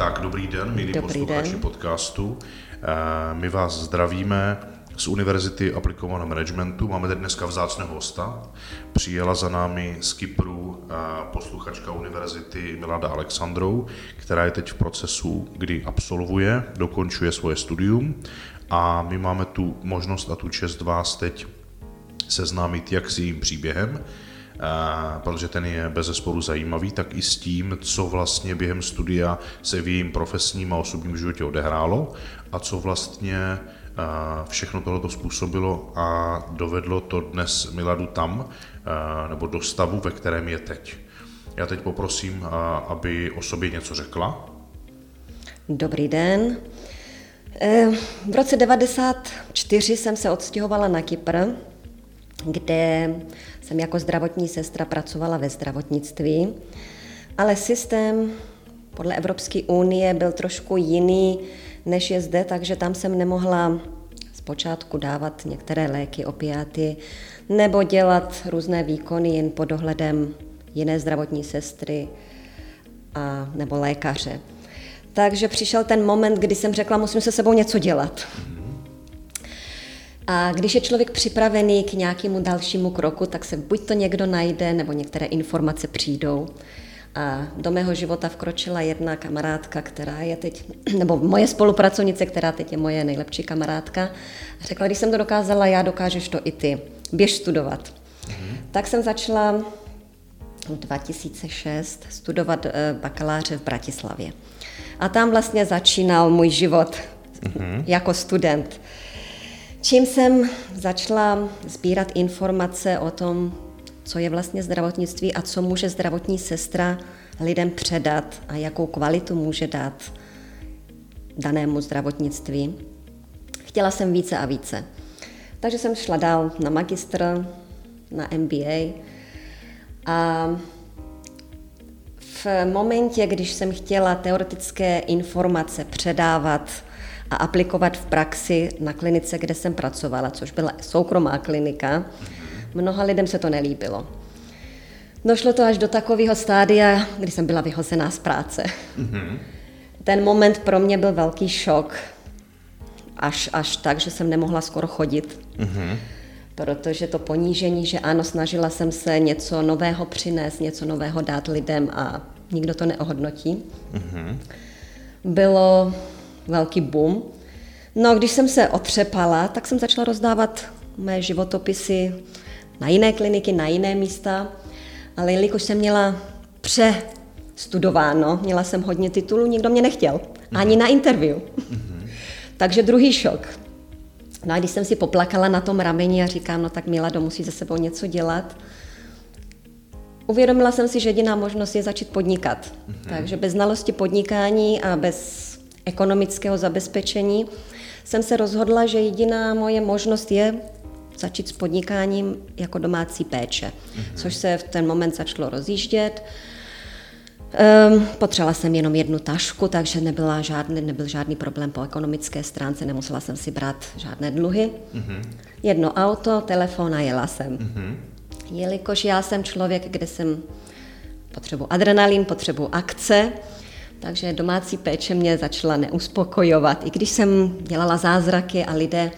Tak, dobrý den, milí Dobrý posluchači den. podcastu. Eh, My vás zdravíme z Univerzity aplikovaného managementu. Máme tady dneska vzácného hosta. Přijela za námi z Kypru eh, posluchačka univerzity Milada Alexandrou, která je teď v procesu, kdy absolvuje, dokončuje svoje studium a my máme tu možnost a tu čest vás teď seznámit jak s jejím příběhem, protože ten je bez zesporu zajímavý, tak i s tím, co vlastně během studia se v jejím profesním a osobním životě odehrálo a co vlastně všechno tohleto způsobilo a dovedlo to dnes Miladu tam, nebo do stavu, ve kterém je teď. Já teď poprosím, aby o sobě něco řekla. Dobrý den. Eh, V roce 94 jsem se odstěhovala na Kypr, kde jsem jako zdravotní sestra pracovala ve zdravotnictví, ale systém podle Evropské unie byl trošku jiný, než je zde, takže tam jsem nemohla zpočátku dávat některé léky, opiáty, nebo dělat různé výkony jen pod dohledem jiné zdravotní sestry a, nebo lékaře. Takže přišel ten moment, kdy jsem řekla, musím se sebou něco dělat. A když je člověk připravený k nějakému dalšímu kroku, tak se buď to někdo najde, nebo některé informace přijdou. A do mého života vkročila jedna kamarádka, která je teď, nebo moje spolupracovnice, která teď je moje nejlepší kamarádka. Řekla, když jsem to dokázala, já dokážeš to i ty. Běž studovat. Mm-hmm. Tak jsem začala v 2006 studovat eh, bakaláře v Bratislavě. A tam vlastně začínal můj život mm-hmm. jako student. Čím jsem začala sbírat informace o tom, co je vlastně zdravotnictví a co může zdravotní sestra lidem předat a jakou kvalitu může dát danému zdravotnictví. Chtěla jsem více a více. Takže jsem šla dál na magistr, na MBA a v momentě, když jsem chtěla teoretické informace předávat a aplikovat v praxi na klinice, kde jsem pracovala, což byla soukromá klinika, mnoha lidem se to nelíbilo. Došlo to až do takového stádia, kdy jsem byla vyhozená z práce. Mm-hmm. Ten moment pro mě byl velký šok, až, až tak, že jsem nemohla skoro chodit. Mm-hmm. Protože to ponížení, že ano, snažila jsem se něco nového přinést, něco nového dát lidem a nikdo to neohodnotí, mm-hmm. bylo velký boom. No, když jsem se otřepala, tak jsem začala rozdávat mé životopisy na jiné kliniky, na jiné místa, ale jelikož jsem měla přestudováno, měla jsem hodně titulů, nikdo mě nechtěl, ani na interview. Mm-hmm. Takže druhý šok. No a když jsem si poplakala na tom rameni a říkám, no tak Milado, musí ze sebou něco dělat, uvědomila jsem si, že jediná možnost je začít podnikat. Mm-hmm. Takže bez znalosti podnikání a bez ekonomického zabezpečení jsem se rozhodla, že jediná moje možnost je začít s podnikáním jako domácí péče, mm-hmm. což se v ten moment začalo rozjíždět. Um, potřebovala jsem jenom jednu tašku, takže nebyla žádný, nebyl žádný problém po ekonomické stránce, nemusela jsem si brát žádné dluhy. Mm-hmm. Jedno auto, telefon a jela jsem. Mm-hmm. Jelikož já jsem člověk, kde jsem potřebu adrenalin, potřebu akce, takže domácí péče mě začala neuspokojovat. I když jsem dělala zázraky a lidé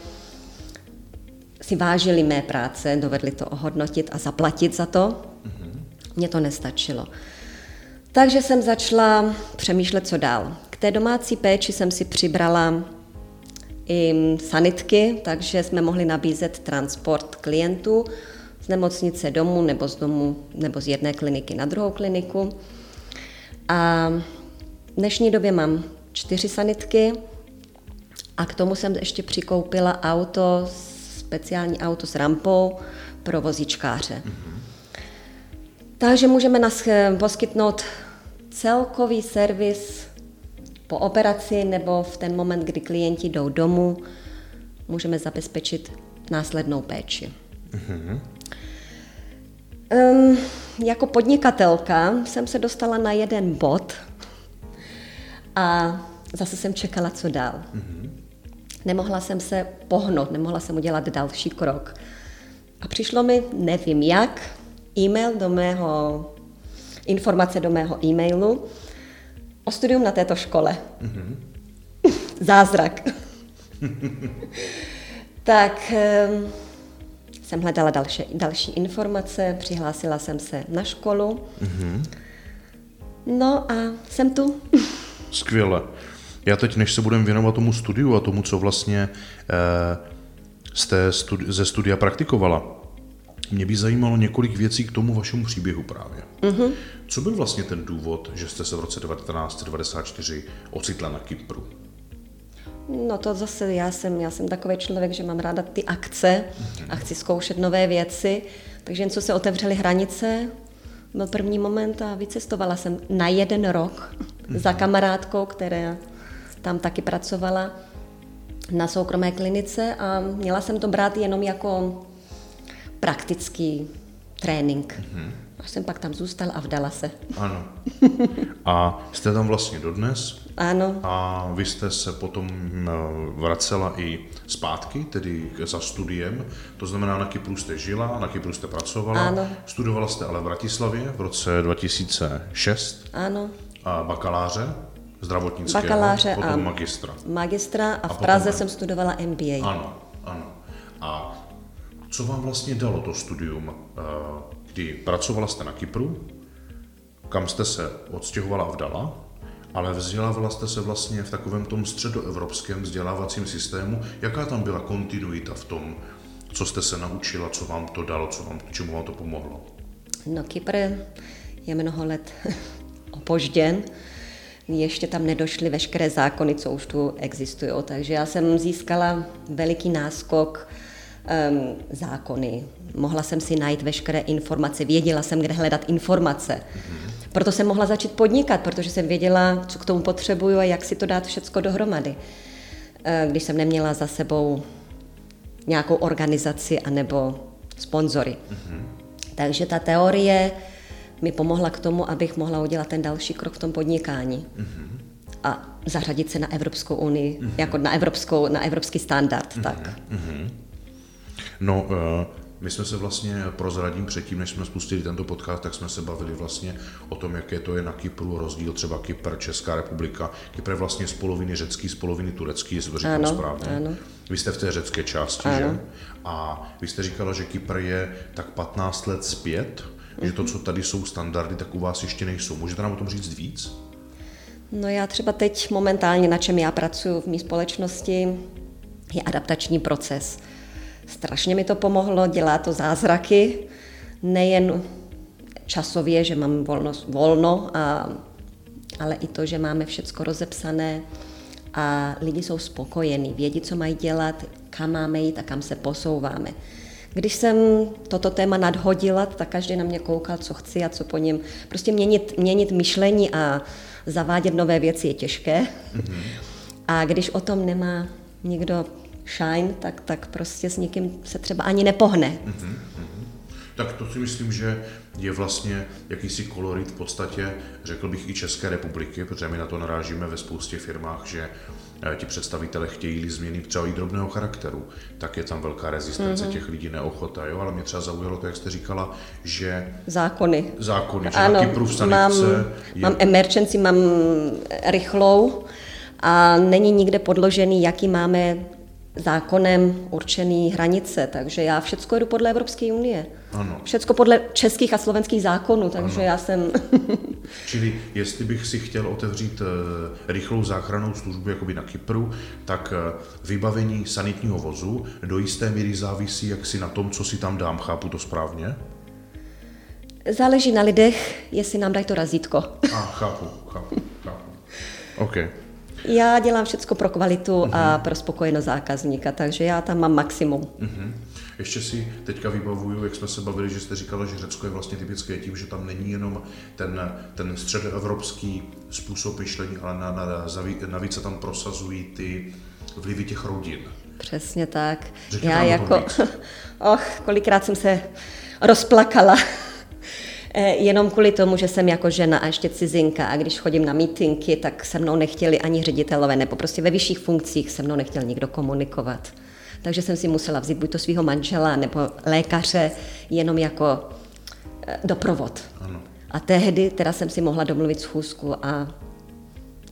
si vážili mé práce, dovedli to ohodnotit a zaplatit za to, mm-hmm. mě to nestačilo. Takže jsem začala přemýšlet, co dál. K té domácí péči jsem si přibrala i sanitky, takže jsme mohli nabízet transport klientů z nemocnice domů nebo z domu nebo z jedné kliniky na druhou kliniku. A v dnešní době mám čtyři sanitky a k tomu jsem ještě přikoupila auto, speciální auto s rampou pro vozičkáře. Mm-hmm. Takže můžeme nás poskytnout celkový servis po operaci nebo v ten moment, kdy klienti jdou domů, můžeme zabezpečit následnou péči. Mm-hmm. Um, jako podnikatelka jsem se dostala na jeden bod a zase jsem čekala, co dál. Mm-hmm. Nemohla jsem se pohnout, nemohla jsem udělat další krok. A přišlo mi, nevím jak, e-mail do mého, informace do mého e-mailu o studium na této škole. Mm-hmm. Zázrak. tak um, jsem hledala další, další informace, přihlásila jsem se na školu. Mm-hmm. No a jsem tu. Skvěle. Já teď, než se budeme věnovat tomu studiu a tomu, co vlastně eh, jste studi- ze studia praktikovala, mě by zajímalo několik věcí k tomu vašemu příběhu právě. Mm-hmm. Co byl vlastně ten důvod, že jste se v roce 1994 ocitla na Kypru? No to zase já jsem, já jsem takový člověk, že mám ráda ty akce a chci zkoušet nové věci, takže jen co se otevřely hranice, byl první moment a vycestovala jsem na jeden rok za kamarádkou, která tam taky pracovala na soukromé klinice a měla jsem to brát jenom jako praktický trénink. Mm-hmm. Až jsem pak tam zůstal a vdala se. Ano. A jste tam vlastně dodnes? Ano. A vy jste se potom vracela i zpátky, tedy za studiem. To znamená, na Kypru jste žila, na Kypru jste pracovala. Ano. Studovala jste ale v Bratislavě v roce 2006. Ano. A bakaláře zdravotnického, Bakaláře potom a magistra. Magistra a, A v Praze ne. jsem studovala MBA. Ano, ano. A co vám vlastně dalo to studium, eh, kdy pracovala jste na Kypru, kam jste se odstěhovala a vdala, ale vzdělávala jste se vlastně v takovém tom středoevropském vzdělávacím systému. Jaká tam byla kontinuita v tom, co jste se naučila, co vám to dalo, co vám, čemu vám to pomohlo? No Kypr je mnoho let opožděn. Ještě tam nedošly veškeré zákony, co už tu existují. Takže já jsem získala veliký náskok um, zákony. Mohla jsem si najít veškeré informace, věděla jsem, kde hledat informace. Proto jsem mohla začít podnikat, protože jsem věděla, co k tomu potřebuju a jak si to dát všecko dohromady. Eh, Když jsem neměla za sebou nějakou organizaci anebo sponzory. Takže ta teorie mi pomohla k tomu, abych mohla udělat ten další krok v tom podnikání. A zařadit se na Evropskou unii, jako na, evropskou, na evropský standard. Tak. No, eh, my jsme se vlastně prozradím předtím, než jsme spustili tento podcast, tak jsme se bavili vlastně o tom, jaké to je na Kypru, rozdíl třeba Kypr, Česká republika. Kypr je vlastně z poloviny řecký, z poloviny turecký, jestli to říkám Ano, správně. ano. Vy jste v té řecké části, Ano. že? A vy jste říkala, že Kypr je tak 15 let zpět, že to, co tady jsou standardy, tak u vás ještě nejsou. Můžete nám o tom říct víc? No já třeba teď momentálně, na čem já pracuji v mé společnosti, je adaptační proces. Strašně mi to pomohlo, dělá to zázraky, nejen časově, že mám volno, volno a, ale i to, že máme všecko rozepsané a lidi jsou spokojení, vědí, co mají dělat, kam máme jít a kam se posouváme. Když jsem toto téma nadhodila, tak každý na mě koukal, co chci a co po něm. Prostě měnit, měnit myšlení a zavádět nové věci je těžké. Mm-hmm. A když o tom nemá nikdo shine, tak, tak prostě s nikým se třeba ani nepohne. Mm-hmm. Tak to si myslím, že je vlastně jakýsi kolorit v podstatě, řekl bych, i České republiky, protože my na to narážíme ve spoustě firmách, že eh, ti představitele chtějí změny třeba i drobného charakteru, tak je tam velká rezistence mm-hmm. těch lidí, neochota, jo, ale mě třeba zaujalo to, jak jste říkala, že Zákony. zákony, že Ano, na Kypru v mám, je... mám emergency, mám rychlou a není nikde podložený, jaký máme zákonem určený hranice, takže já všecko jdu podle Evropské unie. Ano. Všecko podle českých a slovenských zákonů, takže Ano. já jsem... Čili jestli bych si chtěl otevřít eh, rychlou záchrannou službu jakoby na Kypru, tak eh, vybavení sanitního vozu do jisté míry závisí jaksi na tom, co si tam dám. Chápu to správně? Záleží na lidech, jestli nám dají to razítko. A chápu, chápu, chápu. OK. Já dělám všecko pro kvalitu a pro spokojenost zákazníka, takže já tam mám maximum. Mhm. Ještě si teďka vybavuju, jak jsme se bavili, že jste říkala, že Řecko je vlastně typické tím, že tam není jenom ten, ten středoevropský způsob myšlení, ale na, na, zaví- navíc se tam prosazují ty vlivy těch rodin. Přesně tak. Řekněte Já jako, och, kolikrát jsem se rozplakala. Eh, Jenom kvůli tomu, že jsem jako žena a ještě cizinka a když chodím na mítinky, tak se mnou nechtěli ani ředitelové, nebo prostě ve vyšších funkcích se mnou nechtěl nikdo komunikovat. Takže jsem si musela vzít buď to svého manžela nebo lékaře jenom jako eh, doprovod. Ano. A tehdy teda jsem si mohla domluvit schůzku a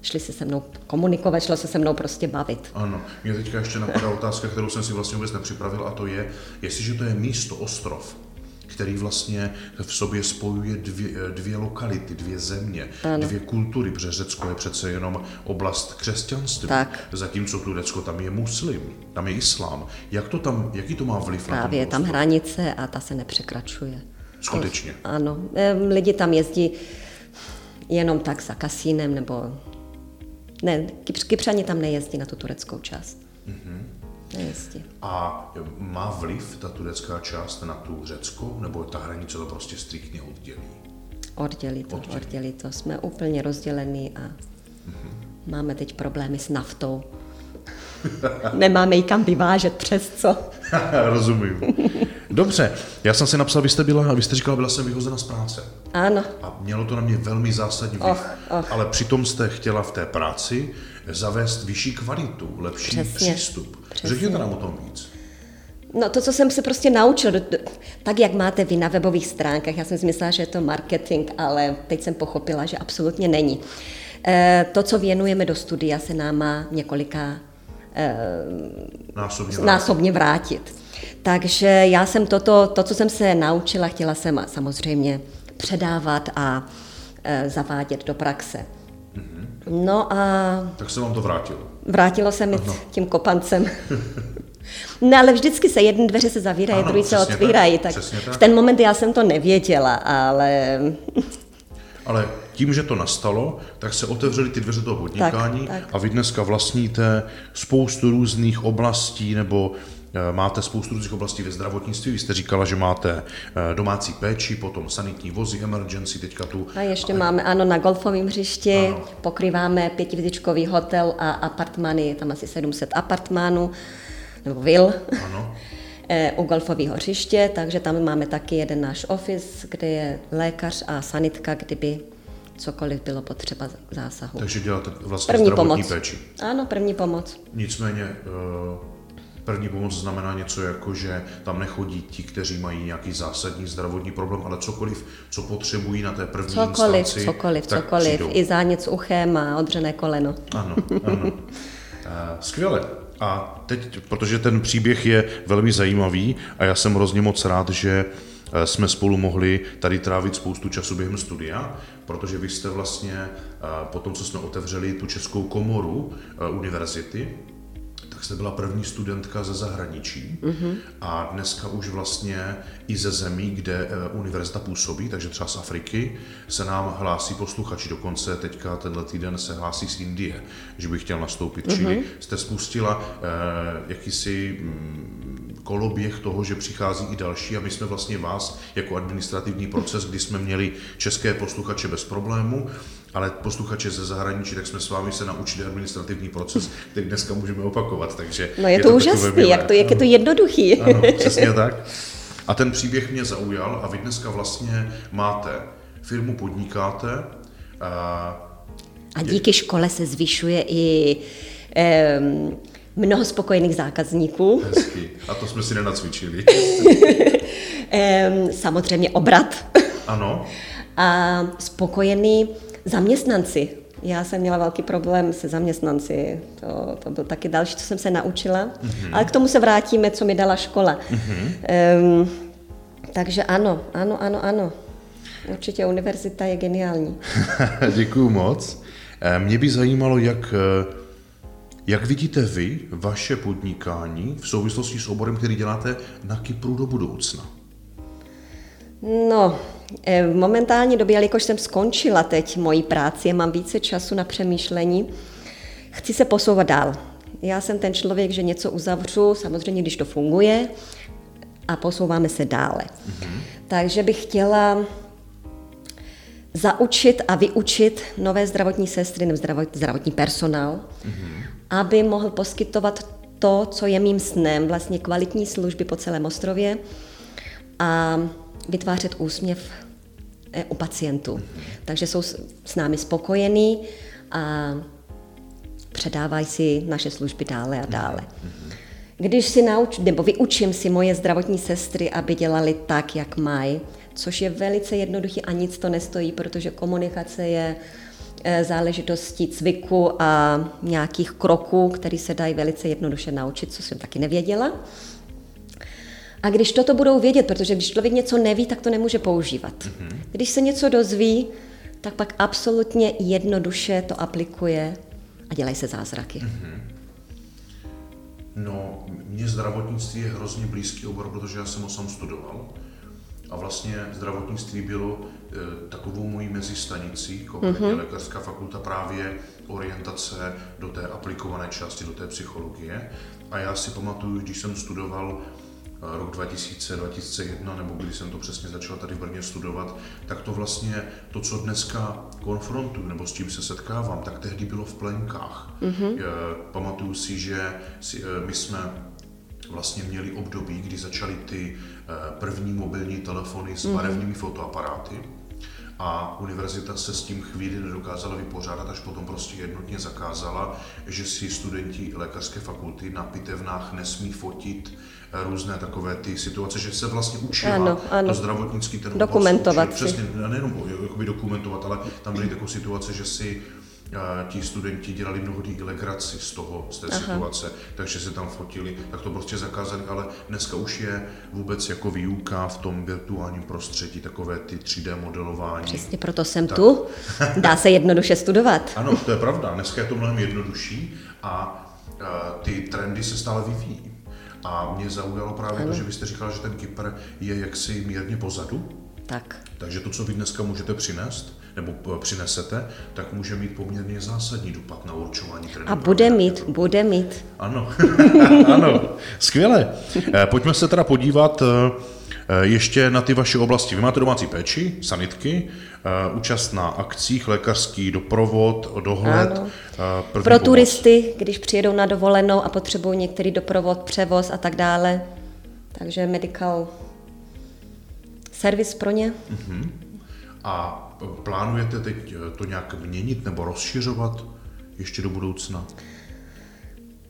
šli se se mnou komunikovat, šlo se se mnou prostě bavit. Ano, mě teďka ještě napadá otázka, kterou jsem si vlastně vůbec nepřipravil, a to je, jestliže to je místo, ostrov, který vlastně v sobě spojuje dvě, dvě lokality, dvě země, ano. dvě kultury, protože Řecko je přece jenom oblast křesťanství, tak. zatímco Turecko tam je muslim, tam je islám. Jak to tam, jaký to má vliv Právě, na tam hranice a ta se nepřekračuje. Skutečně. Ano, lidi tam jezdí jenom tak za kasínem nebo ne, Kypřani tam nejezdí na tu tureckou část. Mm-hmm. Nejezdí. A má vliv ta turecká část na tu řeckou, nebo ta hranice to prostě striktně oddělí? Oddělí to, oddělí, oddělí to. Jsme úplně rozdělení a mm-hmm. máme teď problémy s naftou. Nemáme ji kam vyvážet, přes co. Rozumím. Dobře, já jsem si napsal, vy jste byla, vy jste říkala, byla jsem vyhozena z práce. Ano. A mělo to na mě velmi zásadní vliv. Oh, oh. Ale přitom jste chtěla v té práci zavést vyšší kvalitu, lepší Přesně. přístup. Přesně. Řekněte nám o tom víc. No to, co jsem se prostě naučil, tak jak máte vy na webových stránkách, já jsem si myslela, že je to marketing, ale teď jsem pochopila, že absolutně není. E, to, co věnujeme do studia, se nám má několika e, násobně, vrátit. násobně vrátit. Takže já jsem toto, to, co jsem se naučila, chtěla jsem samozřejmě předávat a e, zavádět do praxe. No a... Tak se vám to vrátilo. Vrátilo se mi ano. tím kopancem. No ale vždycky se jedny dveře se zavírají, druhé se otvírají, tak, tak v ten moment já jsem to nevěděla, ale... Ale tím, že to nastalo, tak se otevřely ty dveře toho podnikání tak, tak. a vy dneska vlastníte spoustu různých oblastí nebo máte spoustu různých oblastí ve zdravotnictví. Vy jste říkala, že máte eh, domácí péči, potom sanitní vozy, emergency, teďka tu. A ještě ale... máme, ano, na golfovém hřišti ano. pokrýváme pětivizičkový hotel a apartmány, je tam asi 700 apartmánů, nebo vil. Ano. Eh, u golfového hřiště, takže tam máme taky jeden náš office, kde je lékař a sanitka, kdyby cokoliv bylo potřeba zásahu. Takže děláte vlastně první zdravotní pomoc. péči. Ano, první pomoc. Nicméně První pomoc znamená něco jako, že tam nechodí ti, kteří mají nějaký zásadní zdravotní problém, ale cokoliv, co potřebují na té první cokoliv, instanci. Cokoliv, tak cokoliv, přijdou. i zánět uchem a odřené koleno. Ano, ano. Eh, skvěle. A teď, protože ten příběh je velmi zajímavý a já jsem hrozně moc rád, že eh, jsme spolu mohli tady trávit spoustu času během studia, protože vy jste vlastně eh, po tom, co jsme otevřeli tu českou komoru univerzity, tak jste byla první studentka ze zahraničí mm-hmm. a dneska už vlastně i ze zemí, kde eh, univerzita působí, takže třeba z Afriky, se nám hlásí posluchači. Dokonce teďka tenhle týden se hlásí z Indie, že bych chtěl nastoupit. Mm-hmm. Čili jste spustila eh, jakýsi mm, koloběh toho, že přichází i další a my jsme vlastně vás jako administrativní proces, kdy jsme měli české posluchače bez problému, ale posluchače ze zahraničí, tak jsme s vámi se naučili administrativní proces, který dneska můžeme opakovat. Takže no je, je to, to úžasný, jak, to, jak je to jednoduchý. Ano, přesně tak. A ten příběh mě zaujal a vy dneska vlastně máte firmu, podnikáte. A, a díky škole se zvyšuje i mnoho spokojených zákazníků. Hezky. A to jsme si nenacvičili. samozřejmě obrat. Ano. A spokojený zaměstnanci. Já jsem měla velký problém se zaměstnanci. To, to byl taky další, co jsem se naučila. Mm-hmm. Ale k tomu se vrátíme, co mi dala škola. Mm-hmm. Um, takže ano, ano, ano, ano. Určitě univerzita je geniální. Děkuju moc. Mě by zajímalo, jak, eh, jak vidíte vy vaše podnikání v souvislosti s oborem, který děláte na Kypru do budoucna. No, eh, v momentální době, jelikož jsem skončila teď moji práci, mám více času na přemýšlení, chci se posouvat dál. Já jsem ten člověk, že něco uzavřu, samozřejmě, když to funguje, a posouváme se dále. Mm-hmm. Takže bych chtěla zaučit a vyučit nové zdravotní sestry nebo zdravotní personál, mm-hmm. Aby mohl poskytovat to, co je mým snem, vlastně kvalitní služby po celém ostrově a vytvářet úsměv eh, u pacientů. Takže jsou s námi spokojení a předávají si naše služby dále a dále. Když si nauč, nebo vyučím si moje zdravotní sestry, aby dělali tak, jak mají, což je velice jednoduché a nic to nestojí, protože komunikace je záležitostí cviku a nějakých kroků, které se dají velice jednoduše naučit, co jsem taky nevěděla. A když toto budou vědět, protože když člověk něco neví, tak to nemůže používat. Mm-hmm. Když se něco dozví, tak pak absolutně jednoduše to aplikuje a dělají se zázraky. Mm-hmm. No, mně zdravotnictví je hrozně blízký obor, protože já jsem ho sám studoval. A vlastně zdravotnictví bylo e, takovou mojí mezistanicí, konkrétně mm-hmm. lékařská fakulta právě orientace do té aplikované části, do té psychologie. A já si pamatuju, když jsem studoval rok 2000, 2001, nebo když jsem to přesně začal tady v Brně studovat, tak to vlastně, to, co dneska konfrontuju, nebo s čím se setkávám, tak tehdy bylo v plenkách. Mm-hmm. Pamatuju si, že si, my jsme vlastně měli období, kdy začaly ty e, první mobilní telefony s mhm. barevnými mm-hmm. fotoaparáty a univerzita se s tím chvíli nedokázala vypořádat, až potom prostě jednotně zakázala, že si studenti lékařské fakulty na pitevnách nesmí fotit různé takové ty situace, že se vlastně učila ano, ano. to zdravotnický ten Dokumentovat učil, Přesně, nejenom jakoby dokumentovat, ale tam byly takové situace, že si ti studenti dělali mnohdy i legraci z toho, z té Aha. situace, takže se tam fotili, tak to prostě zakázali, ale dneska už je vůbec jako výuka v tom virtuálním prostředí, takové ty 3D modelování. Přesně proto jsem tak. tu, dá se jednoduše studovat. Ano, to je pravda, dneska je to mnohem jednodušší a, a ty trendy se stále vyvíjí. A mě zaujalo právě ano. to, že vy jste říkal, že ten Kypr je jaksi mírně pozadu. Tak. Takže to, co vy dneska můžete přinést, nebo eh, přinesete, tak může mít poměrně zásadní dopad na určování trendu. A bude mít, bude mít. Ano, ano, skvěle. Eh, pojďme se teda podívat eh, ještě na ty vaše oblasti. Vy máte domácí péči, sanitky, účast na akcích, lékařský doprovod, dohled. Ano. Pro pomoc. turisty, když přijedou na dovolenou a potřebují některý doprovod, převoz a tak dále. Takže medical servis pro ně. Uh-huh. A plánujete teď eh, to nějak měnit nebo rozšiřovat ještě do budoucna?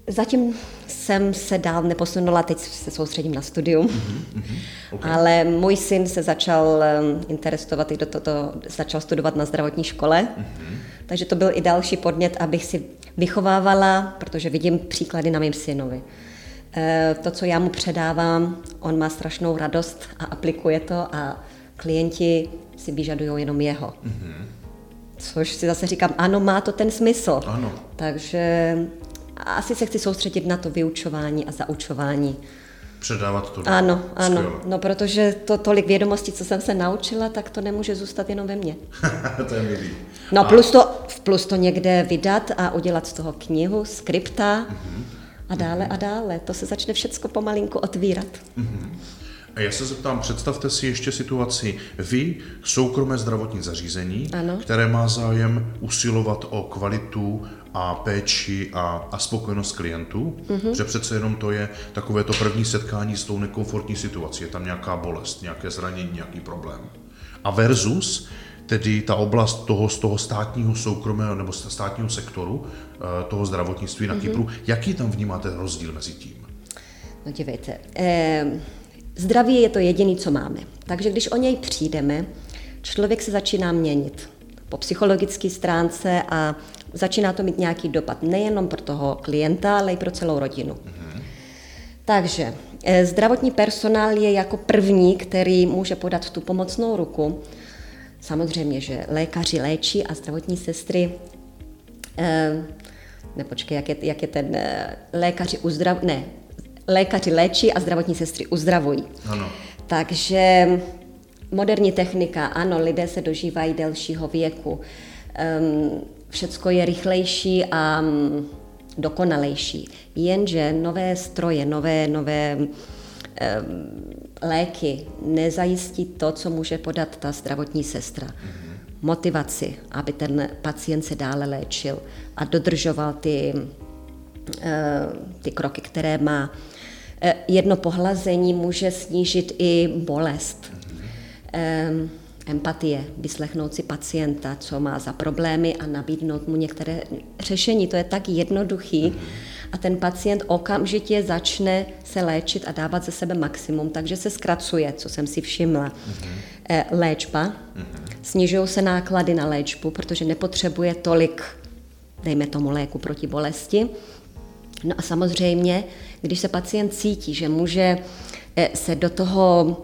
Zatím jsem se dál neposunula, teď se soustředím na studium, mm-hmm, okay. ale můj syn se začal interesovat i do toto, začal studovat na zdravotní škole, mm-hmm. takže to byl i další podnět, abych si vychovávala, protože vidím příklady na mém synovi. Eh, to, co já mu předávám, on má strašnou radost a aplikuje to a klienti si vyžadují jenom jeho. Mm-hmm. Což si zase říkám, ano, má to ten smysl. Ano. Takže asi se chci soustředit na to vyučování a zaučování. Předávat to. Ano, ano. Skvěle. No, protože to tolik vědomostí, co jsem se naučila, tak to nemůže zůstat jenom ve mně. to je milý. No, a... plus to, plus to někde vydat a udělat z toho knihu, skripta mm-hmm. a dále mm-hmm. a dále. To se začne všecko pomalinku otvírat. Mm-hmm. A já se zeptám, představte si ještě situaci. Vy, soukromé zdravotní zařízení, ano. které má zájem usilovat o kvalitu a péči a, a spokojenost klientů, mm-hmm. že přece jenom to je takové to první setkání s tou nekomfortní situací. Je tam nějaká bolest, nějaké zranění, nějaký problém. A versus tedy ta oblast toho, z toho státního soukromého nebo státního sektoru, eh, toho zdravotnictví na mm-hmm. Kypru. Jaký tam vnímáte rozdíl mezi tím? No dívejte, eh, Zdraví je to jediné, co máme. Takže když o něj přijdeme, člověk se začíná měnit po psychologické stránce a začíná to mít nějaký dopad nejenom pro toho klienta, ale i pro celou rodinu. Mm-hmm. Takže eh, zdravotní personál je jako první, který může podat tu pomocnou ruku. Samozřejmě, že lékaři léčí a zdravotní sestry eh, nepočkej, jak je, jak je ten eh, lékaři uzdrav... Ne, lékaři léčí a zdravotní sestry uzdravují. Ano. Takže moderní technika, ano, lidé se dožívají delšího věku. Um, všecko je rychlejší a um, dokonalejší. Jenže nové stroje, nové, nové um, léky nezajistí to, co může podat ta zdravotní sestra. Mm-hmm. Motivaci, aby ten pacient se dále léčil a dodržoval ty, uh, ty kroky, které má. Eh, jedno pohlazení může snížit i bolest. Empatie, vyslechnout si pacienta, co má za problémy a nabídnout mu některé řešení. To je tak jednoduchý a ten pacient okamžitě začne se léčit a dávat ze sebe maximum, takže se zkracuje, co jsem si všimla. Eh, léčba, snižují se náklady na léčbu, protože nepotřebuje tolik, dejme tomu, léku proti bolesti. No a samozřejmě, když se pacient cítí, že může eh, se do toho,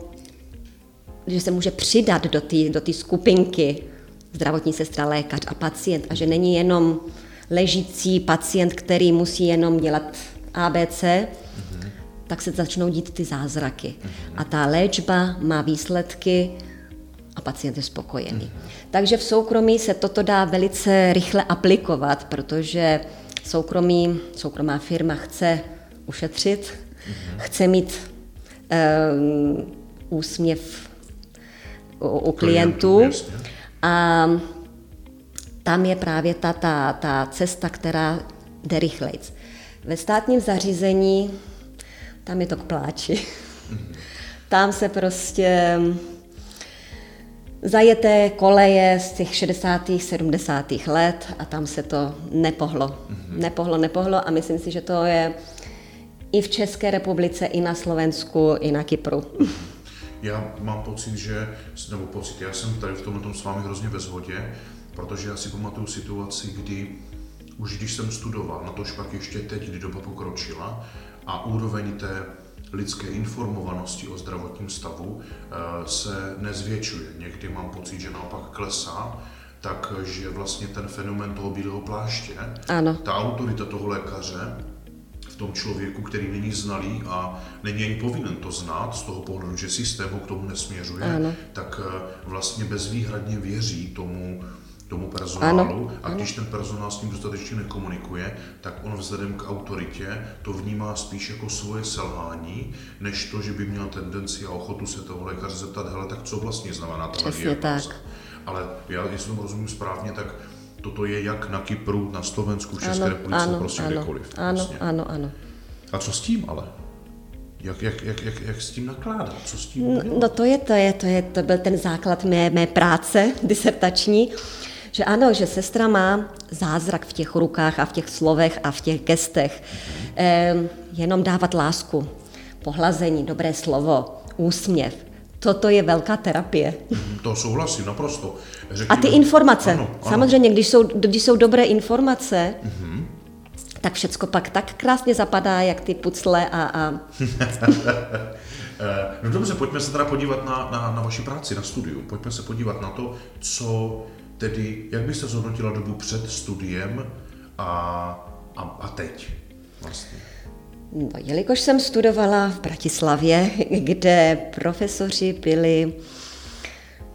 že se může přidat do té do skupinky zdravotní sestra, lékař a pacient a že není jenom ležící pacient, který musí jenom dělat ABC, mm-hmm. tak se začnou dít ty zázraky. Mm-hmm. A ta léčba má výsledky a pacient je spokojený. Mm-hmm. Takže v soukromí se toto dá velice rychle aplikovat, protože soukromí, soukromá firma chce ušetřit, mm-hmm. chce mít um, úsměv u, u klientů. A tam je právě ta, ta, ta cesta, která jde rychlejc. Ve státním zařízení, tam je to k pláči. Mm-hmm. Tam se prostě zajeté koleje z těch 60. 70. let a tam se to nepohlo. Mm-hmm. Nepohlo, nepohlo a myslím si, že to je i v České republice, i na Slovensku, i na Kypru. Já mám pocit, že, nebo pocit, já jsem tady v tomhle s vámi hrozně ve shodě, protože já si pamatuju situaci, kdy už když jsem studoval, na to pak ještě teď, kdy doba pokročila a úroveň té lidské informovanosti o zdravotním stavu eh, se nezvětšuje. Někdy mám pocit, že naopak klesá, takže vlastně ten fenomen toho bílého pláště, ano. ta autorita toho lékaře v tom člověku, který není znalý a není ani povinen to znát z toho pohledu, že systém ho k tomu nesměřuje, ano. tak eh, vlastně bezvýhradně věří tomu, tomu personálu ano, a když ten personál s tím dostatečně nekomunikuje, tak on vzhledem k autoritě to vnímá spíš jako svoje selhání, než to, že by měl tendenci a ochotu se toho lékaře zeptat, hele, tak co vlastně znamená ta diagnoza. Ale já, jestli tomu rozumím správně, tak toto je jak na Kypru, na Slovensku, v České ano, republice, ano, prostě ano, kdekoliv. Ano, vlastně. ano, ano. A co s tím ale? Jak, jak, jak, jak, jak s tím nakládat? Co s tím no, no to je, to je, to je, to byl ten základ mé, mé práce disertační, že ano, že sestra má zázrak v těch rukách a v těch slovech a v těch gestech. Ehm, jenom dávat lásku, pohlazení, dobré slovo, úsměv. Toto je velká terapie. To souhlasím naprosto. Řekněme, a ty informace. Ano, ano. Samozřejmě, když jsou, když jsou dobré informace, mm-hmm. tak všecko pak tak krásně zapadá, jak ty pucle a... a... no dobře, pojďme se teda podívat na, na, na vaši práci, na studiu. Pojďme se podívat na to, co Tedy, jak byste zhodnotila dobu před studiem a, a, a teď vlastně? No, jelikož jsem studovala v Bratislavě, kde profesoři byli,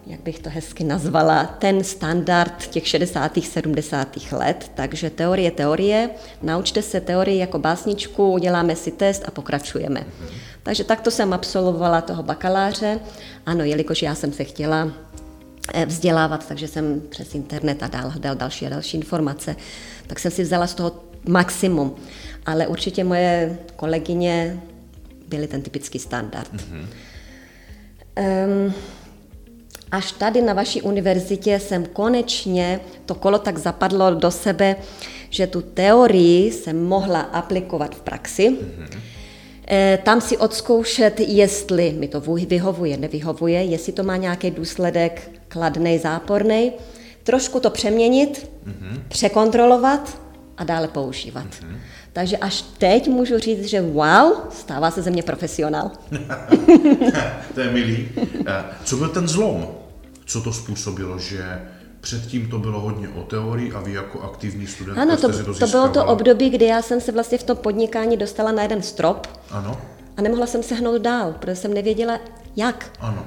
jak bych to hezky nazvala, ten standard těch 60. 70. let, takže teorie, teorie, naučte se teorii jako básničku, uděláme si test a pokračujeme. Mm-hmm. Takže takto jsem absolvovala toho bakaláře. Ano, jelikož já jsem se chtěla vzdělávat, takže jsem přes internet a dál hledal další a další informace. Tak jsem si vzala z toho maximum. Ale určitě moje kolegyně byly ten typický standard. Mm-hmm. Um, až tady na vaší univerzitě jsem konečně, to kolo tak zapadlo do sebe, že tu teorii jsem mohla aplikovat v praxi. Mm-hmm. Tam si odzkoušet, jestli mi to vyhovuje, nevyhovuje, jestli to má nějaký důsledek kladný, záporný, trošku to přeměnit, mm-hmm. překontrolovat a dále používat. Mm-hmm. Takže až teď můžu říct, že wow, stává se ze mě profesionál. to je milý. Eh, co byl ten zlom? Co to způsobilo, že Předtím to bylo hodně o teorii a vy jako aktivní student Ano, to, to, to bylo to období, kdy já jsem se vlastně v tom podnikání dostala na jeden strop. Ano. A nemohla jsem se hnout dál, protože jsem nevěděla, jak. Ano.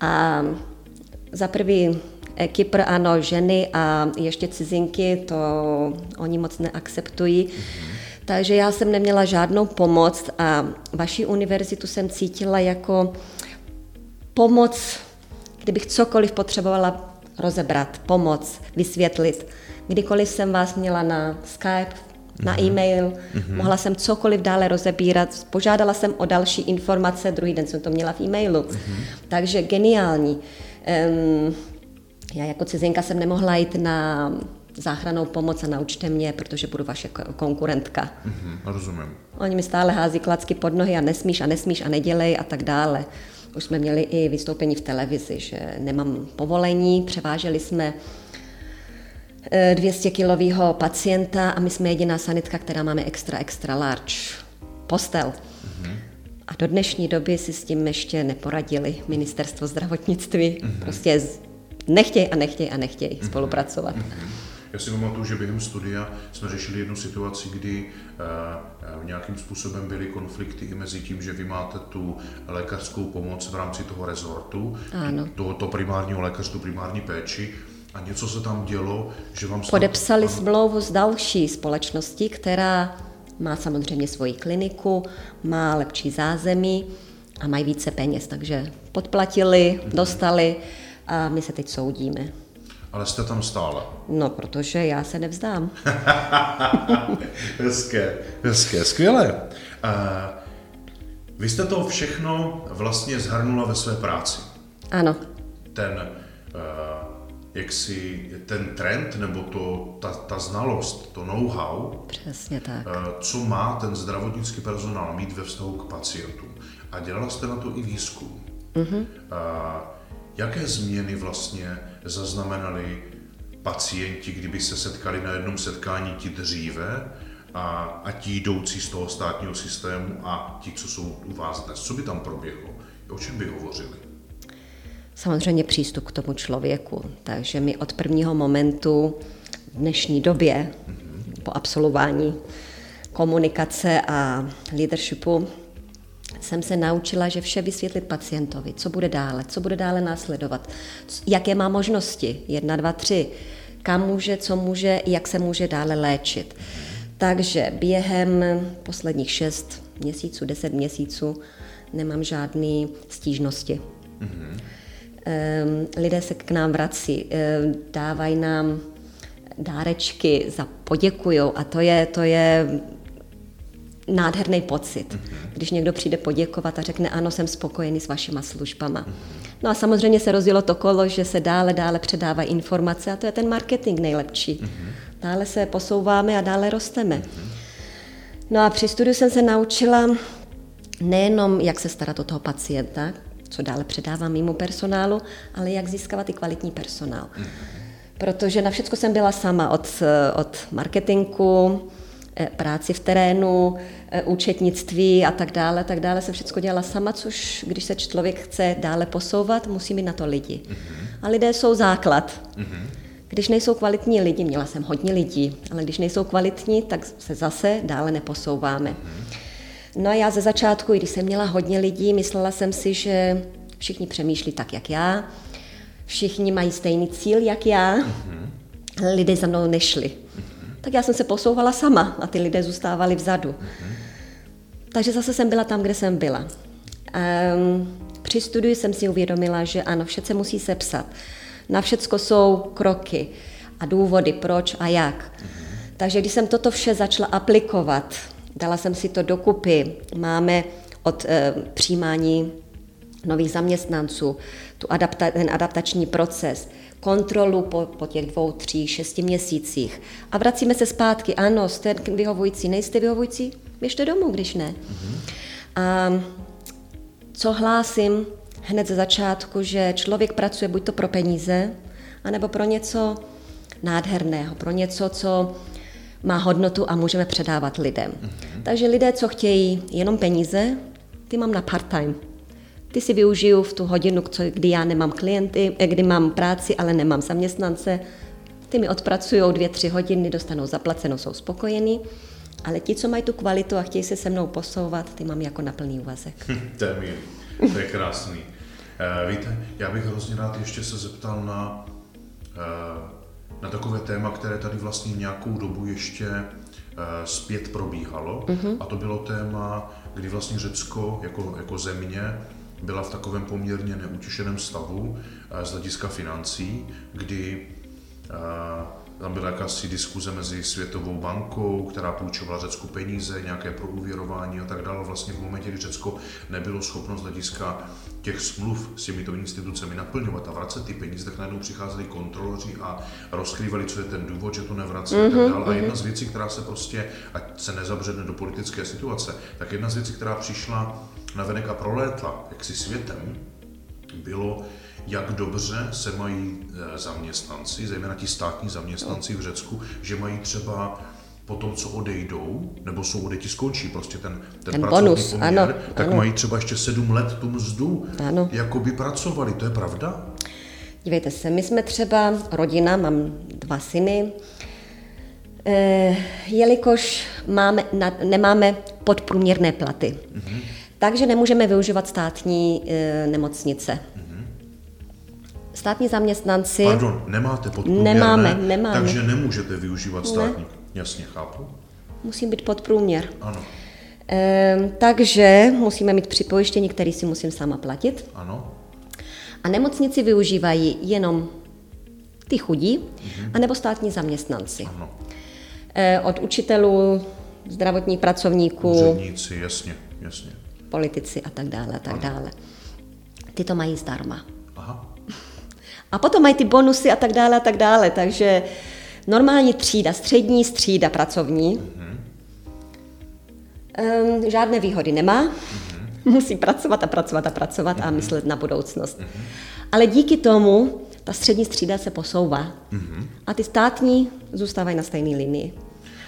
A za prvý eh, Kypr ano, ženy a ještě cizinky, to oni moc neakceptují. Mm-hmm. Takže já jsem neměla žádnou pomoc a vaši univerzitu jsem cítila jako pomoc, kdybych cokoliv potřebovala rozebrat, pomoc, vysvětlit. Kdykoliv jsem vás měla na Skype, na mm-hmm. e-mail, mm-hmm. mohla jsem cokoliv dále rozebírat, požádala jsem o další informace, druhý den jsem to měla v e-mailu. Mm-hmm. Takže geniální. Um, já jako cizinka jsem nemohla jít na záchranou pomoc a naučte mě, protože budu vaše konkurentka. Mm-hmm, rozumím. Oni mi stále hází klacky pod nohy a nesmíš a nesmíš a nedělej a tak dále. Už jsme měli i vystoupení v televizi, že nemám povolení, převáželi jsme 200 kilového pacienta a my jsme jediná sanitka, která máme extra, extra large postel. Mm-hmm. A do dnešní doby si s tím ještě neporadili ministerstvo zdravotnictví. Mm-hmm. Prostě nechtějí a nechtějí a nechtějí mm-hmm. spolupracovat. Mm-hmm. Já si pamatuju, že během studia jsme řešili jednu situaci, kdy uh, nějakým způsobem byly konflikty i mezi tím, že vy máte tu lékařskou pomoc v rámci toho rezortu, ano. tohoto primárního lékaře, tu primární péči, a něco se tam dělo, že vám... Podepsali smlouvu s další společností, která má samozřejmě svoji kliniku, má lepší zázemí a mají více peněz, takže podplatili, mm-hmm. dostali a my se teď soudíme. Ale jste tam stále. No, protože já se nevzdám. hezké, hezké, skvělé. Uh, vy jste to všechno vlastně zhrnula ve své práci. Ano. Ten, uh, jak si ten trend nebo to, ta, ta znalost, to know-how, Přesně tak. Uh, co má ten zdravotnický personál mít ve vztahu k pacientům. A dělala jste na to i výzkum. Uh-huh. Uh, jaké změny vlastně zaznamenali pacienti, kdyby se setkali na jednom setkání ti dříve a, a ti jdoucí z toho státního systému a ti, co jsou u vás dnes. Co by tam proběhlo? O čem by hovořili? Samozřejmě přístup k tomu člověku. Takže my od prvního momentu v dnešní době, po absolvování komunikace a leadershipu, jsem se naučila, že vše vysvětlit pacientovi, co bude dále, co bude dále následovat, jaké má možnosti, jedna, dva, tři, kam může, co může, jak se může dále léčit. Takže během posledních šest měsíců, deset měsíců nemám žádné stížnosti. Mm-hmm. Lidé se k nám vrací, dávají nám dárečky za poděkujou a to je, to je nádherný pocit, mm-hmm. když někdo přijde poděkovat a řekne, ano, jsem spokojený s vašima službama. No a samozřejmě se rozjelo to kolo, že se dále, dále předávají informace a to je ten marketing nejlepší. Mm-hmm. Dále se posouváme a dále rosteme. Mm-hmm. No a při studiu jsem se naučila nejenom, jak se starat o toho pacienta, co dále předávám mimo personálu, ale jak získávat i kvalitní personál. Protože na všechno jsem byla sama, od, od marketingu, Eh, práci v terénu, eh, účetnictví a tak dále, tak dále jsem všechno dělala sama, což když se člověk chce dále posouvat, musí mít na to lidi. Mm-hmm. A lidé jsou základ. Mm-hmm. Když nejsou kvalitní lidi, měla jsem hodně lidí, ale když nejsou kvalitní, tak se zase dále neposouváme. Mm-hmm. No a já ze začátku, když jsem měla hodně lidí, myslela jsem si, že všichni přemýšlí tak, jak já, všichni mají stejný cíl, jak já, mm-hmm. lidé za mnou nešli. Mm-hmm tak já jsem se posouvala sama a ty lidé zůstávali vzadu. Mm-hmm. Takže zase jsem byla tam, kde jsem byla. Um, při studiu jsem si uvědomila, že ano, vše se musí sepsat. Na všecko jsou kroky a důvody, proč a jak. Mm-hmm. Takže když jsem toto vše začala aplikovat, dala jsem si to dokupy, máme od e, přijímání nových zaměstnanců, tu adapta, ten adaptační proces, kontrolu po, po těch dvou, tří, šesti měsících. A vracíme se zpátky. Ano, jste vyhovující, nejste vyhovující? Běžte domů, když ne. Mm-hmm. A co hlásím hned ze začátku, že člověk pracuje buď to pro peníze, anebo pro něco nádherného, pro něco, co má hodnotu a můžeme předávat lidem. Mm-hmm. Takže lidé, co chtějí jenom peníze, ty mám na part-time ty si využiju v tu hodinu, kdy já nemám klienty, eh, kdy mám práci, ale nemám zaměstnance, ty mi odpracují dvě, tři hodiny, dostanou zaplaceno, jsou spokojení. Ale ti, co mají tu kvalitu a chtějí se se mnou posouvat, ty mám jako na plný úvazek. to je milý, to je krásný. Uh, víte, já bych hrozně rád ještě se zeptal na, uh, na takové téma, které tady vlastně nějakou dobu ještě uh, zpět probíhalo. Uh-huh. A to bylo téma, kdy vlastně Řecko jako, jako země byla v takovém poměrně neutěšeném stavu eh, z hlediska financí, kdy eh, tam byla jakási diskuze mezi Světovou bankou, která půjčovala Řecku peníze, nějaké prouvěrování a tak dále. Vlastně v momentě, kdy Řecko nebylo schopno z hlediska těch smluv s těmito institucemi naplňovat a vracet ty peníze, tak najednou přicházeli kontroloři a rozkrývali, co je ten důvod, že to nevrací mm-hmm, a tak mhm, dále. A jedna mhm. z věcí, která se prostě, ať se nezabředne do politické situace, tak jedna z věcí, která přišla navenek a prolétla jaksi světem, bylo, jak dobře se mají eh, zaměstnanci, zejména ti státní zaměstnanci v Řecku, že mají třeba po tom, co odejdou, nebo jsou odejti, skončí prostě ten, ten, Ten pracovní bonus, poměr, ano, tak ano. mají třeba ještě sedm let tu mzdu, Ano. jako by pracovali, to je pravda? Dívejte se, my jsme třeba rodina, mám dva syny, eh, jelikož máme, na, nemáme podprůměrné platy, mm-hmm. takže nemůžeme využívat státní eh, nemocnice. Mm-hmm. Státní zaměstnanci, Pardon, nemáte podprůměrné, Nemáme, nemáme. takže nemůžete využívat státní. Jasně, chápu. musí být podprůměr. Ano, Eh, takže musíme mít připojištění, který si musím sama platit. ano, A nemocnici využívají jenom ty chudí, mm-hmm. anebo státní zaměstnanci. ano. Eh, Od učitelů, zdravotních pracovníků, Úředníci, jasně, jasně. politici a tak dále, a tak dále. Ty to mají zdarma. A potom mají ty bonusy a tak dále, a tak dále. Takže normální třída, střední třída pracovní, mm-hmm. žádné výhody nemá. Mm-hmm. Musí pracovat a pracovat a pracovat mm-hmm. a myslet na budoucnost. Mm-hmm. Ale díky tomu ta střední třída se posouvá. Mm-hmm. A ty státní zůstávají na stejné linii.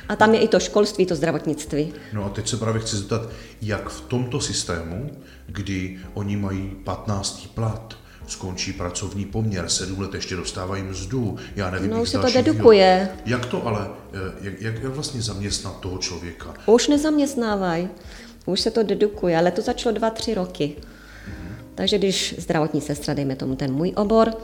A tam je i to školství, to zdravotnictví. No a teď se právě chci zeptat, jak v tomto systému, kdy oni mají 15. plat, skončí pracovní poměr, sedm let ještě dostávají mzdu, já nevím, No, už se to dedukuje. výhod. Jak to ale, eh, jak, jak, jak vlastně zaměstnat toho člověka? Už nezaměstnávají, už se to dedukuje, ale to začalo dva, tři roky. Takže když zdravotní sestra, dejme tomu ten můj obor,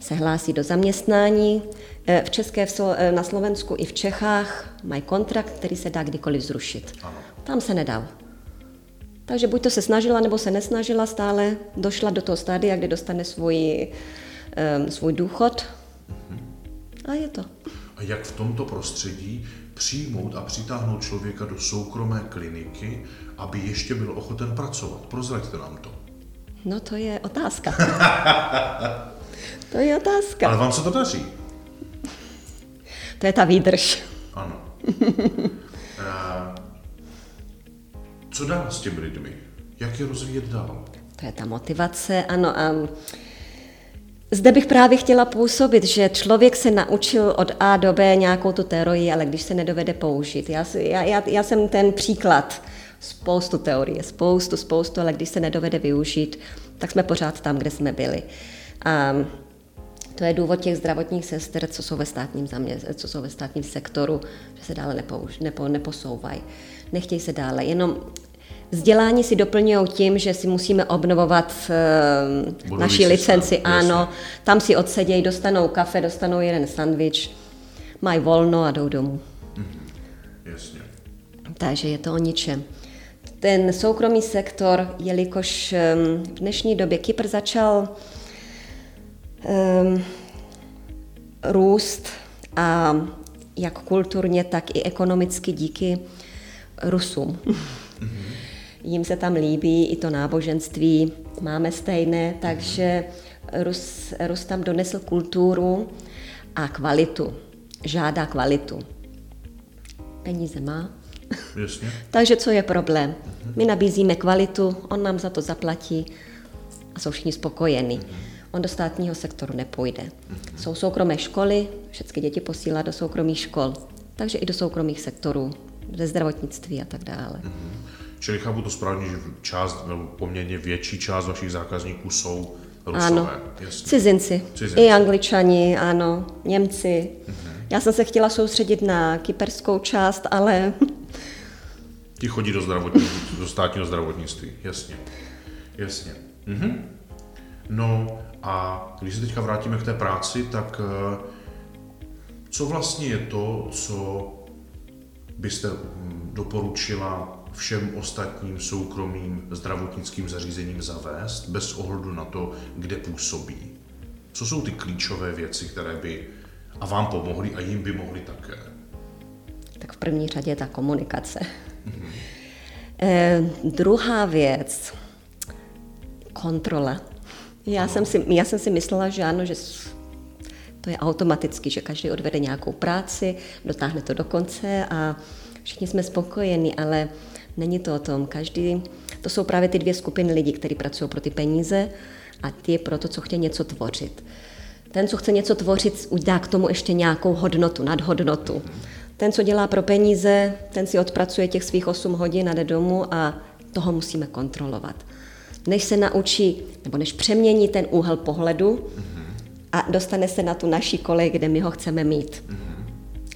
se hlásí do zaměstnání, eh, v České, eh, na Slovensku i v Čechách mají kontrakt, který se dá kdykoliv zrušit. Ano. Tam se nedal. Takže buď to se snažila, nebo se nesnažila, stále došla do toho stádia, kde dostane svůj, um, svůj důchod. A je to. A jak v tomto prostředí přijmout a přitáhnout člověka do soukromé kliniky, aby ještě byl ochoten pracovat? Prozraďte nám to. No to je otázka. to je otázka. Ale vám se to daří. To je ta výdrž. Ano. Co dál s těmi lidmi? Jak je rozvíjet dál? To je ta motivace, ano. A zde bych právě chtěla působit, že člověk se naučil od A do B nějakou tu teorii, ale když se nedovede použít. Já, já, já, já jsem ten příklad. Spoustu teorie, spoustu, spoustu, ale když se nedovede využít, tak jsme pořád tam, kde jsme byli. A to je důvod těch zdravotních sester, co jsou ve státním, zamě, co jsou ve státním sektoru, že se dále nepouž, nepo, neposouvají. Nechtějí se dále, jenom vzdělání si doplňují tím, že si musíme obnovovat uh, naši licenci, jasně. ano, tam si odsedějí, dostanou kafe, dostanou jeden sandwich, mají volno a jdou domů. Jasně. Takže je to o ničem. Ten soukromý sektor, jelikož em, v dnešní době Kypr začal um, růst a jak kulturně, tak i ekonomicky díky Rusům. Jim se tam líbí i to náboženství, máme stejné, takže Rus, Rus tam donesl kulturu a kvalitu. Žádá kvalitu. Peníze má, Jasně. takže co je problém? My nabízíme kvalitu, on nám za to zaplatí a jsou všichni spokojení. On do státního sektoru nepůjde. Jsou soukromé školy, všechny děti posílá do soukromých škol, takže i do soukromých sektorů, ze zdravotnictví a tak dále. Čili chápu to správně, že část, nebo poměrně větší část vašich zákazníků jsou rusové. Ano, Jasně. cizinci, Cizinci. i angličani, ano, Němci. Já jsem se chtěla soustředit na kyperskou část, ale Ti chodí do, zdravotní, do státního zdravotnictví, jasně. Jasně. Mhm. No a když se teďka vrátíme k té práci, tak eh, co vlastně je to, co byste mm, doporučila všem ostatním soukromým zdravotnickým zařízením zavést, bez ohledu na to, kde působí? Co jsou ty klíčové věci, které by a vám pomohly a jim by mohly také? tak v první řadě je ta komunikace. Eh, druhá věc, kontrola. Já, jsem si, já jsem si myslela, že ano, že to je automaticky, že každý odvede nějakou práci, dotáhne to do konce a všichni jsme spokojeni, ale Není to o tom. Každý, to jsou právě ty dvě skupiny lidí, kteří pracují pro ty peníze a ty pro to, co chtějí něco tvořit. Ten, co chce něco tvořit, dá k tomu ještě nějakou hodnotu, nadhodnotu. Ten, co dělá pro peníze, ten si odpracuje těch svých 8 hodin a jde domů a toho musíme kontrolovat. Než se naučí, nebo než přemění ten úhel pohledu a dostane se na tu naší kolej, kde my ho chceme mít.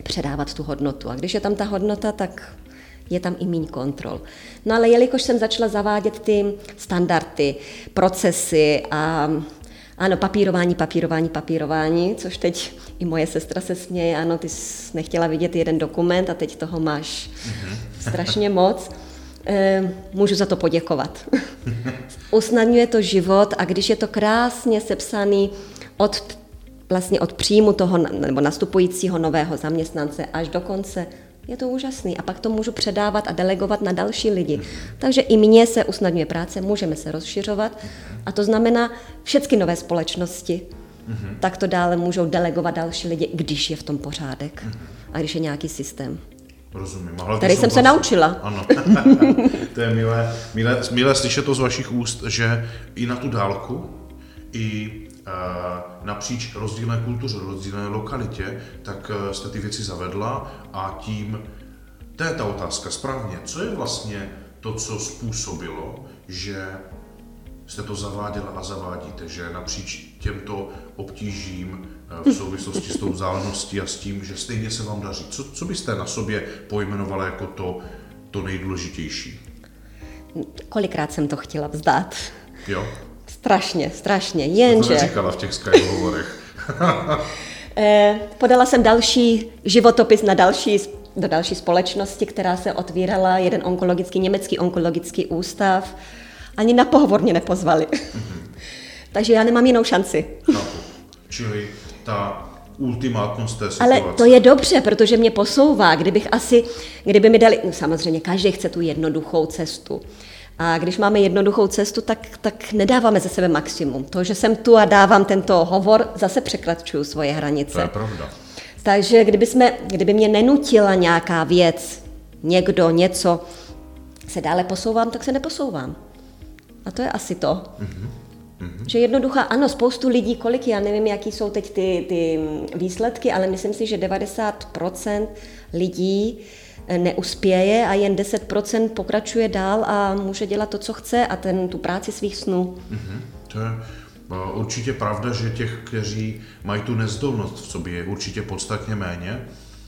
Předávat tu hodnotu. A když je tam ta hodnota, tak je tam i méně kontrol. No ale jelikož jsem začala zavádět ty standardy, procesy a ano, papírování, papírování, papírování, což teď i moje sestra se směje, ano, ty jsi nechtěla vidět jeden dokument a teď toho máš mm-hmm. strašně moc. E, můžu za to poděkovat. Usnadňuje to život a když je to krásně sepsaný od, vlastně od příjmu toho nebo nastupujícího nového zaměstnance až do konce, je to úžasný a pak to můžu předávat a delegovat na další lidi. Takže i mně se usnadňuje práce, můžeme se rozšiřovat a to znamená všechny nové společnosti, mm-hmm. tak to dále můžou delegovat další lidi, když je v tom pořádek mm-hmm. a když je nějaký systém. Rozumím. Který jsem se naučila. Ano. to je milé, milé, milé slyšet to z vašich úst, že i na tu dálku, i napříč rozdílné kultuře, rozdílné lokalitě, tak eh, jste ty věci zavedla a tím, to je ta otázka správně, co je vlastně to, co způsobilo, že jste to zaváděla a zavádíte, že napříč těmto obtížím eh, v souvislosti s tou vzdáleností a s tím, že stejně se vám daří. Co, co byste na sobě pojmenovala jako to, to nejdůležitější? Kolikrát jsem to chtěla vzdát. Jo. Strašně, strašně, jenže... To říkala v těch Sky hovorech. Eh, podala jsem další životopis na další, do další společnosti, která se otvírala, jeden onkologický, německý onkologický ústav. Ani na pohovor mě nepozvali. Mm-hmm. Takže já nemám jinou šanci. No, čili ta ultimátnost té situace. Ale to je dobře, protože mě posouvá. Kdybych asi, kdyby mi dali, no samozřejmě každý chce tu jednoduchou cestu. A když máme jednoduchou cestu, tak, tak nedáváme ze sebe maximum. To, že jsem tu a dávám tento hovor, zase překračuju svoje hranice. To je pravda. Takže kdyby, jsme, kdyby mě nenutila nějaká věc, někdo, něco, se dále posouvám, tak se neposouvám. A to je asi to. Mm-hmm. Mm-hmm. Že jednoduchá, ano, spoustu lidí, kolik, já nevím, jaký jsou teď ty, ty výsledky, ale myslím si, že 90% lidí neuspěje a jen 10% pokračuje dál a může dělat to, co chce a ten, tu práci svých snů. Mm-hmm. To je eh, určitě pravda, že těch, kteří mají tu nezdolnost v sobě, je určitě podstatně méně.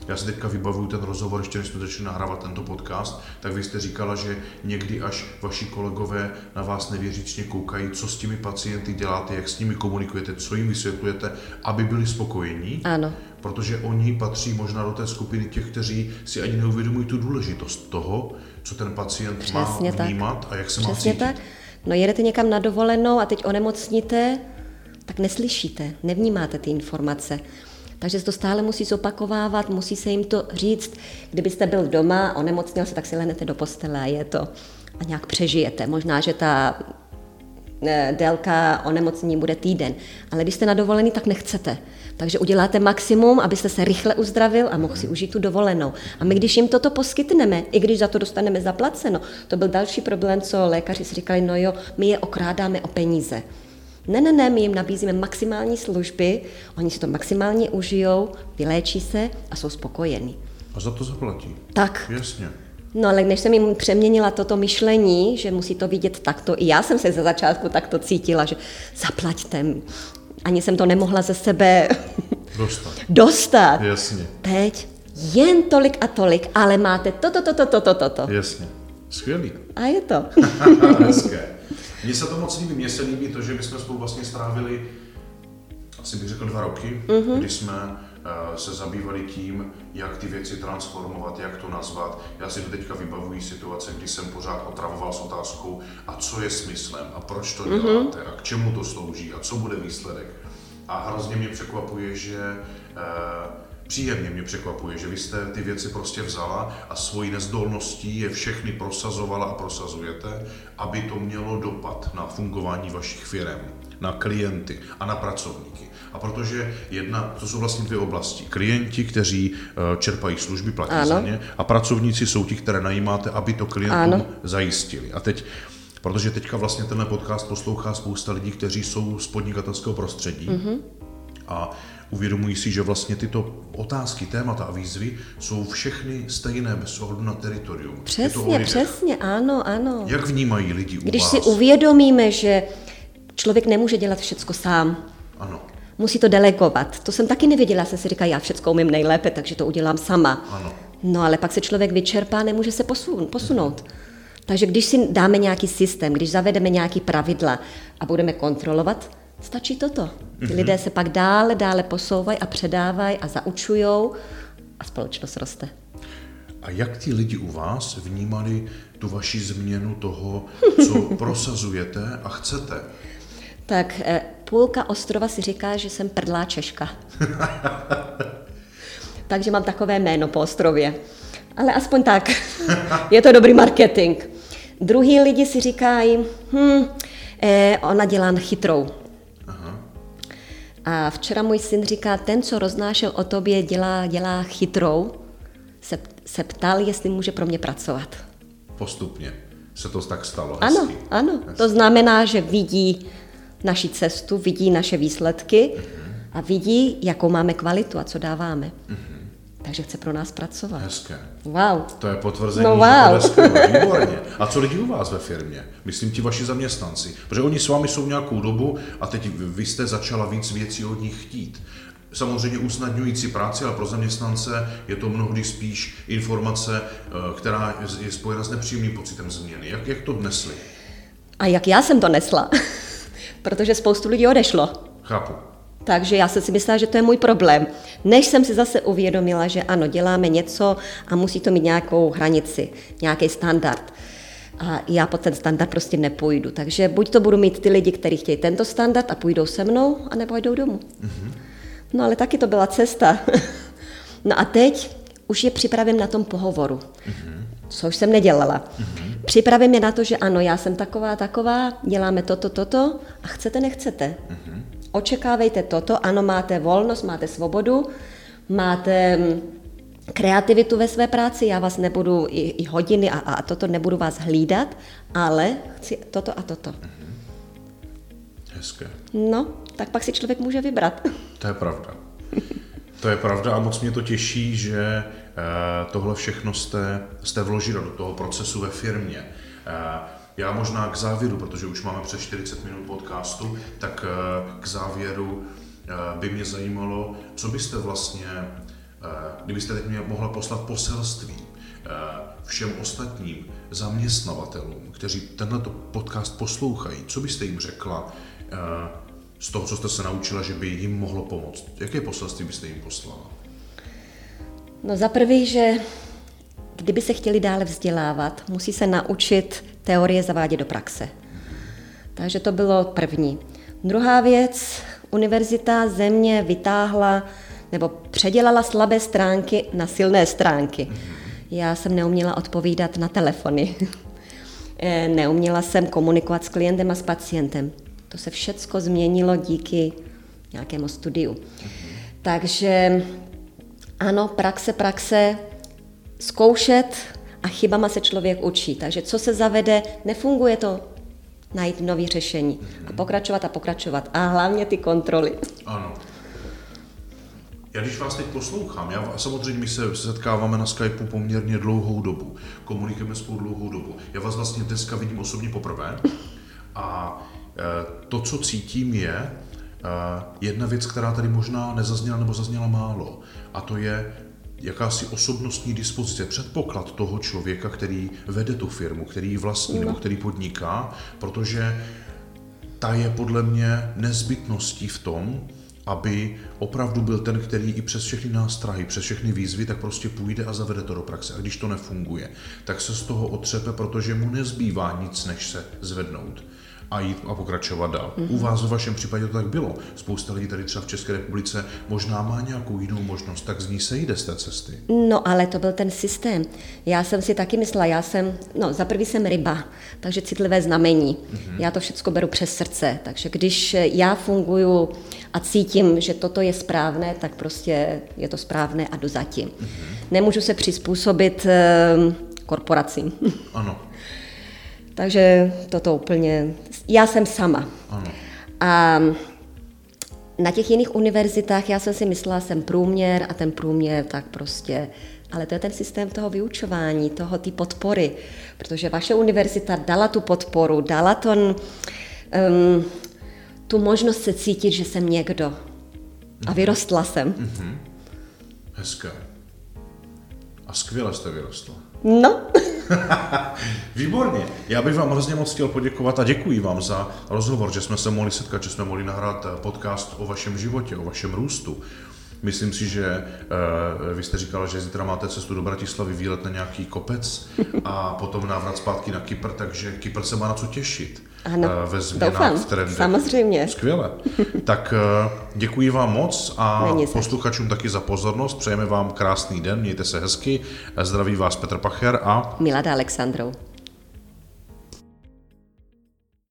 Já si teďka vybavuju ten rozhovor, ještě než jsme začali nahrávat tento podcast, tak vy jste říkala, že někdy až vaši kolegové na vás nevěřícně koukají, co s těmi pacienty děláte, jak s nimi komunikujete, co jim vysvětlujete, aby byli spokojení. Ano. Protože oni patří možná do té skupiny těch, kteří si ani neuvědomují tu důležitost toho, co ten pacient Přesně má vnímat tak. a jak se Přesně má cítit. tak. No jedete někam na dovolenou a teď onemocníte, tak neslyšíte, nevnímáte ty informace. Takže se to stále musí zopakovávat, musí se jim to říct. Kdybyste byl doma, onemocněl se, tak si lehnete do postele a je to. A nějak přežijete. Možná, že ta e, délka onemocnění bude týden. Ale když jste na dovolený, tak nechcete. Takže uděláte maximum, abyste se rychle uzdravil a mohl si užít tu dovolenou. A my, když jim toto poskytneme, i když za to dostaneme zaplaceno, to byl další problém, co lékaři si říkali, no jo, my je okrádáme o peníze. Ne, ne, ne, my jim nabízíme maximální služby, oni si to maximálně užijou, vyléčí se a jsou spokojení. A za to zaplatí. Tak. Jasně. No ale než jsem jim přeměnila toto myšlení, že musí to vidět takto, i já jsem se ze začátku takto cítila, že zaplaťte, ani jsem to nemohla ze sebe dostat. dostat. Jasně. Teď jen tolik a tolik, ale máte toto, toto, toto, toto. Jasně. Skvělý. A je to. Hezké. Mně se to moc líbí, mně se líbí to, že my jsme spolu vlastně strávili asi bych řekl dva roky, mm-hmm. kdy jsme uh, se zabývali tím, jak ty věci transformovat, jak to nazvat. Já si to teďka vybavuji situace, kdy jsem pořád otravoval s otázkou, a co je smyslem, a proč to mm-hmm. děláte, a k čemu to slouží, a co bude výsledek. A hrozně mě překvapuje, že uh, Příjemně mě překvapuje, že vy jste ty věci prostě vzala a svojí nezdolností je všechny prosazovala a prosazujete, aby to mělo dopad na fungování vašich firm, na klienty a na pracovníky. A protože jedna, to jsou vlastně dvě oblasti. Klienti, kteří eh, čerpají služby, platí Ano. za ně, a pracovníci jsou ti, které najímáte, aby to klientům Ano. zajistili. A teď, protože teďka vlastně tenhle podcast poslouchá spousta lidí, kteří jsou z podnikatelského prostředí Mhm. a uvědomují si, že vlastně tyto otázky, témata a výzvy jsou všechny stejné bez ohledu na teritorium. Přesně, přesně, ano, ano. Jak vnímají lidi u Když vás? si uvědomíme, že člověk nemůže dělat všecko sám, Ano, musí to delegovat. To jsem taky nevěděla, jsem si říkala, já všecko umím nejlépe, takže to udělám sama. ano. No ale pak se člověk vyčerpá, nemůže se posun, posunout. Takže když si dáme nějaký systém, když zavedeme nějaký pravidla a budeme kontrolovat, stačí toto. Ty lidé se pak dále, dále posouvají a předávají a zaučujou a společnost roste. A jak ti lidi u vás vnímali tu vaši změnu toho, co prosazujete a chcete? Tak eh, půlka ostrova si říká, že jsem prdlá Češka. Takže mám takové jméno po ostrově. Ale aspoň tak. Je to dobrý marketing. Druhý lidi si říkají, hm, eh, ona dělá chytrou. A včera můj syn říká, ten, co roznášel o tobě, dělá, dělá chytrou, se, se ptal, jestli může pro mě pracovat. Postupně se to tak stalo. Ano, hezky. ano. To znamená, že vidí naši cestu, vidí naše výsledky a vidí, jakou máme kvalitu a co dáváme. Takže chce pro nás pracovat. Hezké. Wow. To je potvrzení, No že wow. to jde skvěle, výborně. A co lidi u vás ve firmě? Myslím ti vaši zaměstnanci. Protože oni s vámi jsou nějakou dobu a teď vy jste začala víc věcí od nich chtít. Samozřejmě usnadňující práci, ale pro zaměstnance je to mnohdy spíš informace, eh, která je- je spojena s nepříjemným pocitem změny. Jak, jak to dnesli? A jak já jsem to nesla? Protože spoustu lidí odešlo. Chápu. Takže já jsem si myslela, že to je můj problém. Než jsem si zase uvědomila, že ano, děláme něco a musí to mít nějakou hranici, nějaký standard. A já pod ten standard prostě nepůjdu. Takže buď to budu mít ty lidi, kteří chtějí tento standard a půjdou se mnou, anebo jdou domů. No ale taky to byla cesta. no a teď už je připraven na tom pohovoru, což jsem nedělala. Připravím je na to, že ano, já jsem taková, taková, děláme toto, toto a chcete, nechcete. Očekávejte toto, ano, máte volnost, máte svobodu, máte mm, kreativitu ve své práci, já vás nebudu i, i hodiny a, a toto nebudu vás hlídat, ale chci toto a toto. Hezké. No, tak pak si člověk může vybrat. To je pravda. To je pravda a moc mě to těší, že eh, tohle všechno jste, jste vložila do toho procesu ve firmě. Já možná k závěru, protože už máme přes 40 minut podcastu, tak eh, k závěru eh, by mě zajímalo, co byste vlastně, eh, kdybyste teď mě mohla poslat poselství všem ostatním zaměstnavatelům, kteří tenhle podcast poslouchají, co byste jim řekla z toho, co jste se naučila, že by jim mohlo pomoct? Jaké poselství byste jim poslala? No za prvý, že kdyby se chtěli dále vzdělávat, musí se naučit teorie zavádět do praxe. Takže to bylo první. Druhá věc, univerzita země vytáhla nebo předělala slabé stránky na silné stránky. Já jsem neuměla odpovídat na telefony. Eh, neuměla jsem komunikovat s klientem a s pacientem. To se všecko změnilo díky nějakému studiu. Takže ano, praxe, praxe, zkoušet a chybama se člověk učí. Takže co se zavede, nefunguje to, najít nové řešení a pokračovat a pokračovat. A hlavně ty kontroly. Ano. Já když vás teď poslouchám, já samozřejmě my se setkáváme na Skypeu poměrně dlouhou dobu, komunikujeme spolu dlouhou dobu. Já vás vlastně dneska vidím osobně poprvé a e, to, co cítím, je e, jedna věc, která tady možná nezazněla nebo zazněla málo, a to je jakási osobnostní dispozice, předpoklad toho člověka, který vede tu firmu, který ji vlastní nebo který podniká, protože ta je podle mě nezbytností v tom, aby opravdu byl ten, který i přes všechny nástrahy, přes všechny výzvy, tak prostě půjde a zavede to do praxe. A když to nefunguje, tak se z toho otřepe, protože mu nezbývá nic, než se zvednout. A jít a pokračovat dál. Mm-hmm. U vás v vašem případě to tak bylo. Spousta lidí tady třeba v České republice možná má nějakou jinou možnost, tak z ní se jde z té cesty. No ale to byl ten systém. Já jsem si taky myslela, já jsem, no za prvý jsem ryba, takže citlivé znamení. Mm-hmm. Já to všechno beru přes srdce, takže když já funguju a cítím, že toto je správné, tak prostě je to správné a jdu zatím. Mm-hmm. Nemůžu se přizpůsobit eh, korporacím. Ano. Takže toto úplně, já jsem sama. Ano. A na těch jiných univerzitách já jsem si myslela, jsem průměr a ten průměr tak prostě, ale to je ten systém toho vyučování, toho ty podpory, protože vaše univerzita dala tu podporu, dala ton, um, tu možnost se cítit, že jsem někdo. A vyrostla jsem. Mm-hmm. Hezké. A skvěle jste vyrostla. No. Výborně. Já bych vám hrozně moc chtěl poděkovat a děkuji vám za rozhovor, že jsme se mohli setkat, že jsme mohli nahrát podcast o vašem životě, o vašem růstu. Myslím si, že uh, vy jste říkala, že zítra máte cestu do Bratislavy, výlet na nějaký kopec a potom návrat zpátky na Kypr, takže Kypr se má na co těšit. Ano, uh, ve změnách doufám, v samozřejmě. Skvěle. Tak uh, děkuji vám moc a posluchačům taky za pozornost. Přejeme vám krásný den, mějte se hezky. Zdraví vás Petr Pacher a Milada Alexandrou.